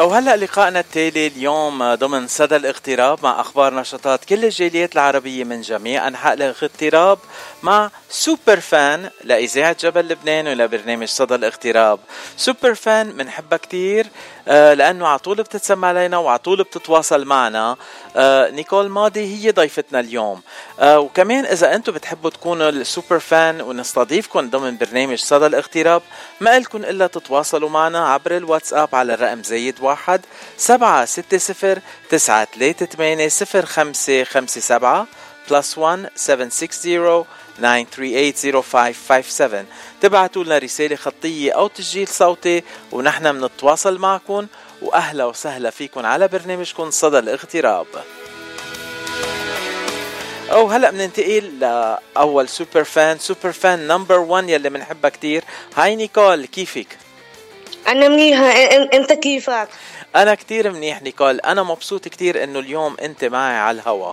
وهلا لقائنا التالي اليوم ضمن صدى الاغتراب مع أخبار نشاطات كل الجاليات العربية من جميع أنحاء الاغتراب مع سوبر فان لإذاعة جبل لبنان ولبرنامج صدى الاغتراب super fan بنحبها كثير آه، لأنه على طول بتتسمع علينا وعلى طول بتتواصل معنا. آه، نيكول ماضي هي ضيفتنا اليوم. آه، وكمان إذا أنتم بتحبوا تكونوا ال super fan ونستضيفكم ضمن برنامج صدى الاغتراب ما لكم إلا تتواصلوا معنا عبر الواتساب على الرقم زايد واحد سبعة ستة صفر تسعة ثلاثة ثمانية صفر خمسة خمسة سبعة plus 1 760 938 تبعتوا لنا رسالة خطية أو تسجيل صوتي ونحن بنتواصل معكم وأهلا وسهلا فيكم على برنامجكم صدى الاغتراب. أو هلا بننتقل لأول super fan. super fan number 1 يلي بنحبها كثير هاي نيكول كيفك؟ أنا منيحه أنت كيفك؟ أنا كثير منيح نيكول. أنا مبسوط كثير إنه اليوم أنت معي على الهوا.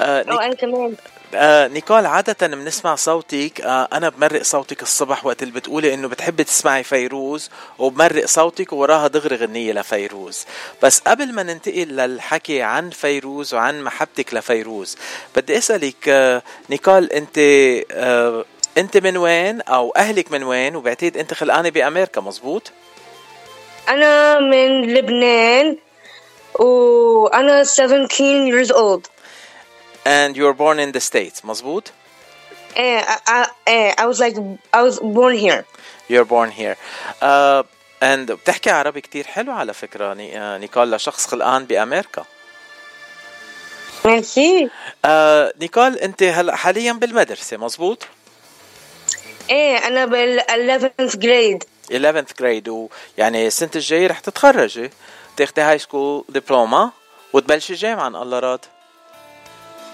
آه نيك... أنا كمان. آه نيكول عادة بنسمع صوتك. آه أنا بمرق صوتك الصبح وقت اللي بتقولي إنه بتحبي تسمعي فيروز وبمرق صوتك ووراها دغري غنية لفيروز. بس قبل ما ننتقل للحكي عن فيروز وعن محبتك لفيروز بدي أسألك آه نيكول أنت آه أنت من وين أو أهلك من وين وبعتقد أنت خلقانة بأمريكا مزبوط؟ أنا من لبنان وأنا 17 years old and you were born in the States, مظبوط? Uh, I, I, I was like, I was born here. You're born here. Uh, and بتحكي عربي كتير حلو على فكرة نيكول لشخص خلقان بأمريكا. ميرسي. آه نيكول أنت هلا حاليا بالمدرسة مظبوط؟ ايه أنا بال 11th grade. 11th grade ويعني السنة الجاية رح تتخرجي تاخدي هاي سكول دبلومة وتبلشي جامعة إن الله راد.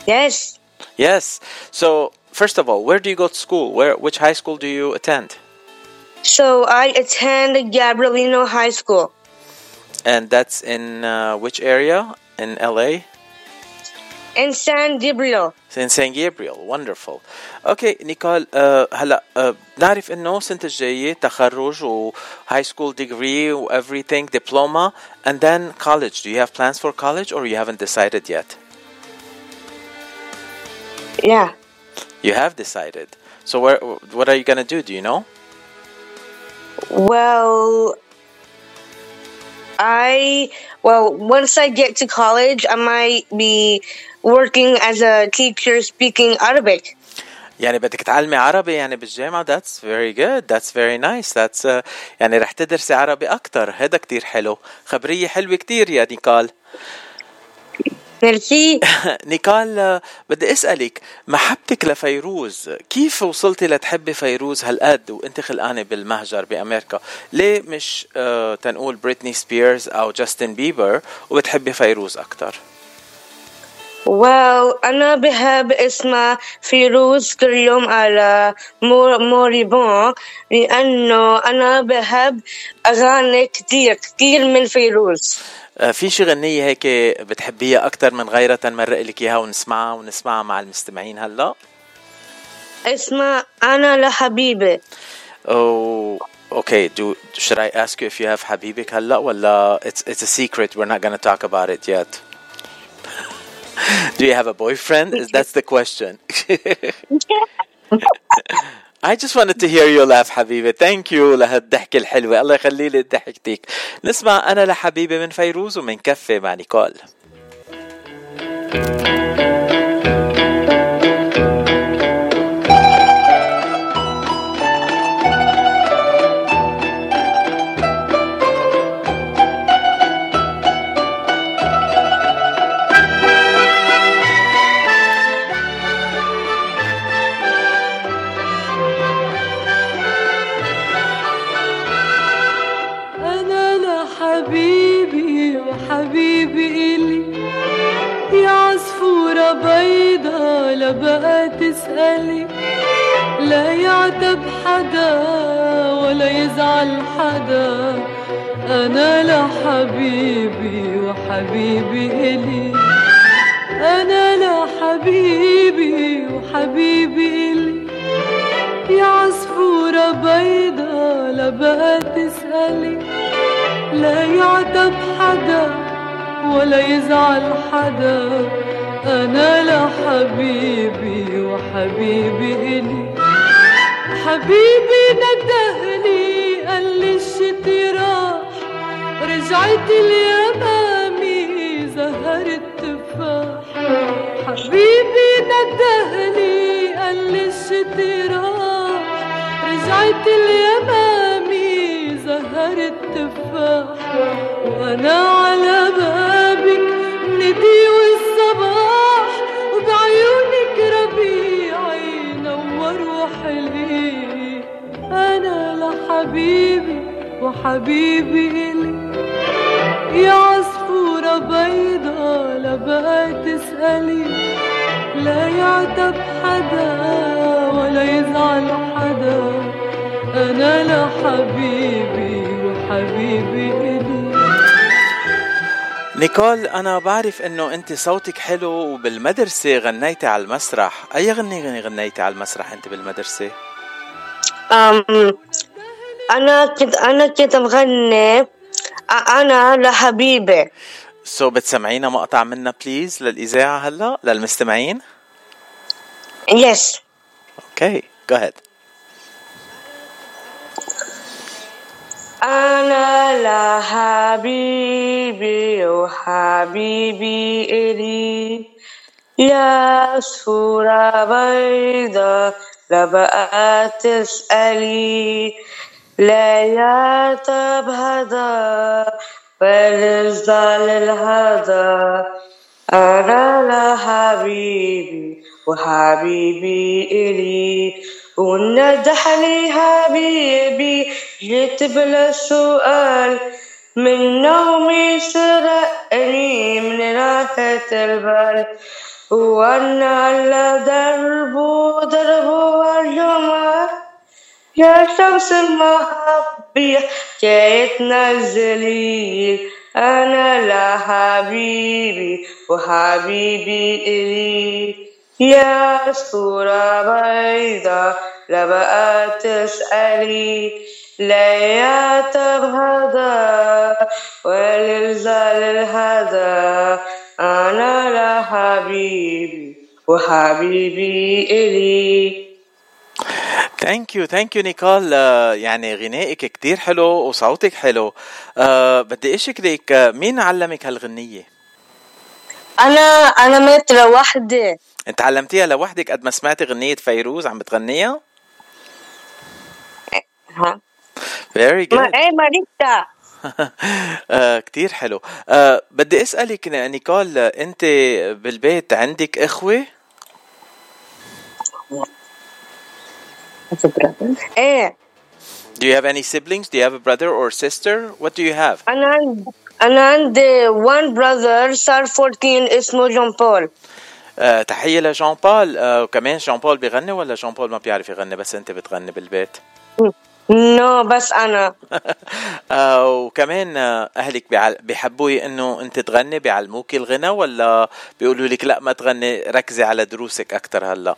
Yes. Yes. So, first of all, where do you go to school? Where which high school do you attend? So, I attend Gabrielino High School. And that's in uh, which area in LA? In San Gabriel. In San Gabriel. Wonderful. Okay, نيكول uh, هلا uh, نعرف انه سنة الجاية تخرج و high school degree و everything diploma and then college. Do you have plans for college or you haven't decided yet? Yeah. You have decided. So where what are you going to do? Do you know? Well, I well, once I get to college, I might be working as a teacher speaking Arabic. يعني بدك تعلمي عربي يعني بالجامعة that's very good that's very nice that's uh, يعني رح تدرسي عربي أكتر هذا كتير حلو خبرية حلوة كتير يا نيكال ميرسي نيكول بدي أسألك محبتك لفيروز كيف وصلتي لتحبي فيروز؟ هالقد وانت خلقانة بالمهجر بأمريكا؟ ليه مش آه تنقول بريتني سبيرز أو جاستن بيبر وبتحبي فيروز أكثر well أنا بحب اسمها فيروز كل يوم على موريبون لأنه أنا بحب أغاني كتير كتير من فيروز. آه، في شي غنية هيك بتحبيها أكثر من غيرها تنمرق لك إياها ونسمعها ونسمعها مع المستمعين هلا؟ اسمع أنا لحبيبي أو أوكي though should I ask you if you have حبيبك هلا ولا it's it's a secret we're not gonna talk about it yet Do you have a boyfriend? That's the question. I just wanted to hear you laugh حبيبي thank you لهالضحكة الحلوة. الله يخلي لي ضحكتك. نسمع أنا لحبيبي من فيروز ومنكفي مع نيكول ماضي. يلا ولا يزعل حدا. أنا لحبيبي وحبيبي إلي. أنا لحبيبي وحبيبي إلي. يا عصفورة بيضة لبقى تسألي. لا يعتب حدا ولا يزعل حدا. أنا لحبيبي وحبيبي إلي. حبيبي ندهني قال لي الشتي راح رجعت اليمامي زهر التفاح حبيبي ندهني قال لي الشتي راح رجعت اليمامي زهر التفاح وأنا على بابك لحبيبي وحبيبي إلي. يا عصفورة بيضة لبقى تسألي. لا يعتب حدا ولا يزعل حدا. أنا لحبيبي وحبيبي إلي. نيكول أنا بعرف إنه أنت صوتك حلو وبالمدرسة غنيتي على المسرح، أي غنية غنيتي على المسرح أنت بالمدرسة؟ أم أنا كنت أنا كنت بغني أنا لحبيبي so so بتسمعينا مقطع منها please للإذاعة هلا للمستمعين؟ yes أوكي go ahead. أنا لحبيبي وحبيبي إلي. يا عصفورة بيضا لبقى تسألي. لا يعتب هذا فلزال الهدى أنا لحبيبي وحبيبي إلي. وندحني حبيبي جيت بلا سؤال. من نومي سرقني من راحة البال. وأنا على دربه دربه الجمال يا شمس المحبة جاي تنزلي أنا لحبيبي وحبيبي إلي يا صورة بيضة لا بقى تسألي. لا هذا وللزال الهدى. أنا لحبيبي وحبيبي إلي thank you thank you نيكول يعني غنائك كتير حلو وصوتك حلو. uh, بدي اشكرك uh, مين علمك هالغنية؟ أنا أنا تعلمت لوحدي. أنت تعلمتيها لوحدك قد ما سمعتي غنية فيروز عم بتغنيها؟ ها. very good إيه ماريتا كتير حلو. uh, بدي أسألك نيكول أنت بالبيت عندك اخوة؟ إيه Do you have any siblings? Do you have a brother or sister? What do you have? أنا عندي أنا عندي one brother صار 14 اسمه جون بول آه تحية لجون بول آه وكمان جون بول بيغني ولا جون بول ما بيعرف يغني بس انت بتغني بالبيت نو بس أنا آه وكمان آه أهلك بيعل- بيحبوا إنه انت تغني بيعلموك الغنى ولا بيقولوا لك لا ما تغني ركزي على دروسك أكثر هلأ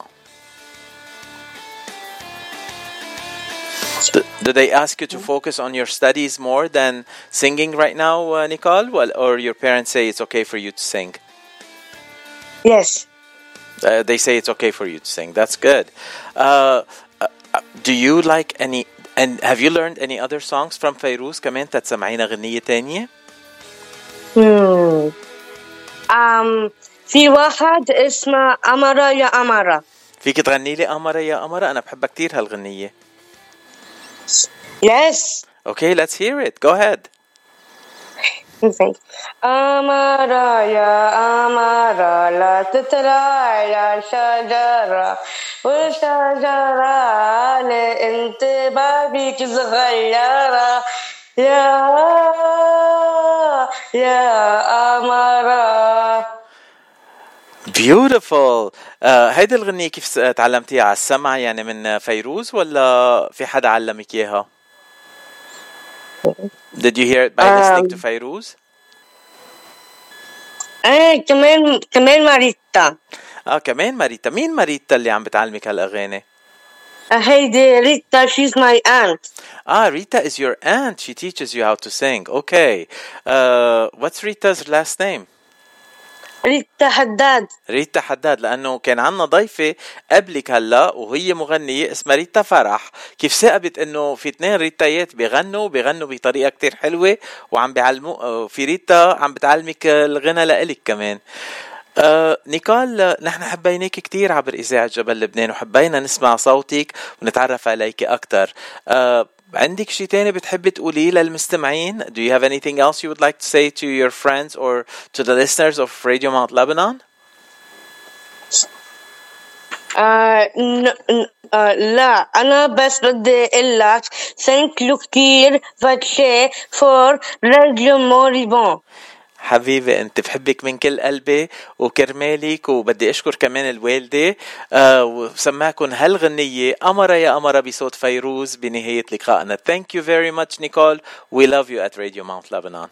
D- Do they ask you to focus on your studies more than singing right now, uh, Nicole? Well, or your parents say it's okay for you to sing? yes Uh, they say it's okay for you to sing. That's good. Uh, uh, uh, do you like any? And have you learned any other songs from Fairuz كمان تسمعينا غنية تانية؟ hmm. um, في واحد اسمه أمرا يا أمرا فيك تغني لي قمرة يا قمرة أنا بحبها كتير هالغنية. yes Okay, let's hear it. Go ahead. أمرا يا أمرا لا تطلع يا شجرة والشجرة انت بابيك صغيرة يا يا أمرا beautiful uh, هيدي الغنية كيف تعلمتيها على السمع يعني من فيروز ولا في حدا علمك إياها؟ Did you hear it by listening to فيروز؟ إيه كمان كمان مع ريتا آه كمان مع ريتا مين ماريتا اللي عم بتعلمك هالأغاني؟ هيدي ريتا she's my aunt Ah, Rita is your aunt. She teaches you how to sing. Okay. Uh, what's Rita's last name? ريتا حداد. ريتا حداد لأنه كان عنا ضيفة قبلك هلا وهي مغنية اسمها ريتا فرح. كيف ساقبت إنه في اثنين ريتايات بيغنوا بيغنوا بطريقة كتير حلوة وعم بيعلموا في ريتا عم بتعلمك الغنى لإلك كمان. آه نيكول نحن حبيناك كتير عبر إذاعة جبل لبنان وحبينا نسمع صوتك ونتعرف عليك أكتر. آه عندك شيء تاني بتحبي تقوليه للمستمعين Do you have anything else you would like to say to your friends or to the listeners of Radio Mount Lebanon? آه ن- ن- آه لا أنا بس بدي أقول لك ثانك يو كتير فاتشي فور راديو موريبون حبيبي أنت بحبك من كل قلبي وكرمالك وبدي أشكر كمان الوالدة. آه وسمعكم هالغنية قمرة يا قمرة بصوت فيروز بنهاية لقائنا. Thank you very much Nicole We love you at Radio Mount Lebanon.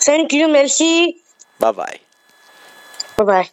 thank you merci. Bye bye bye bye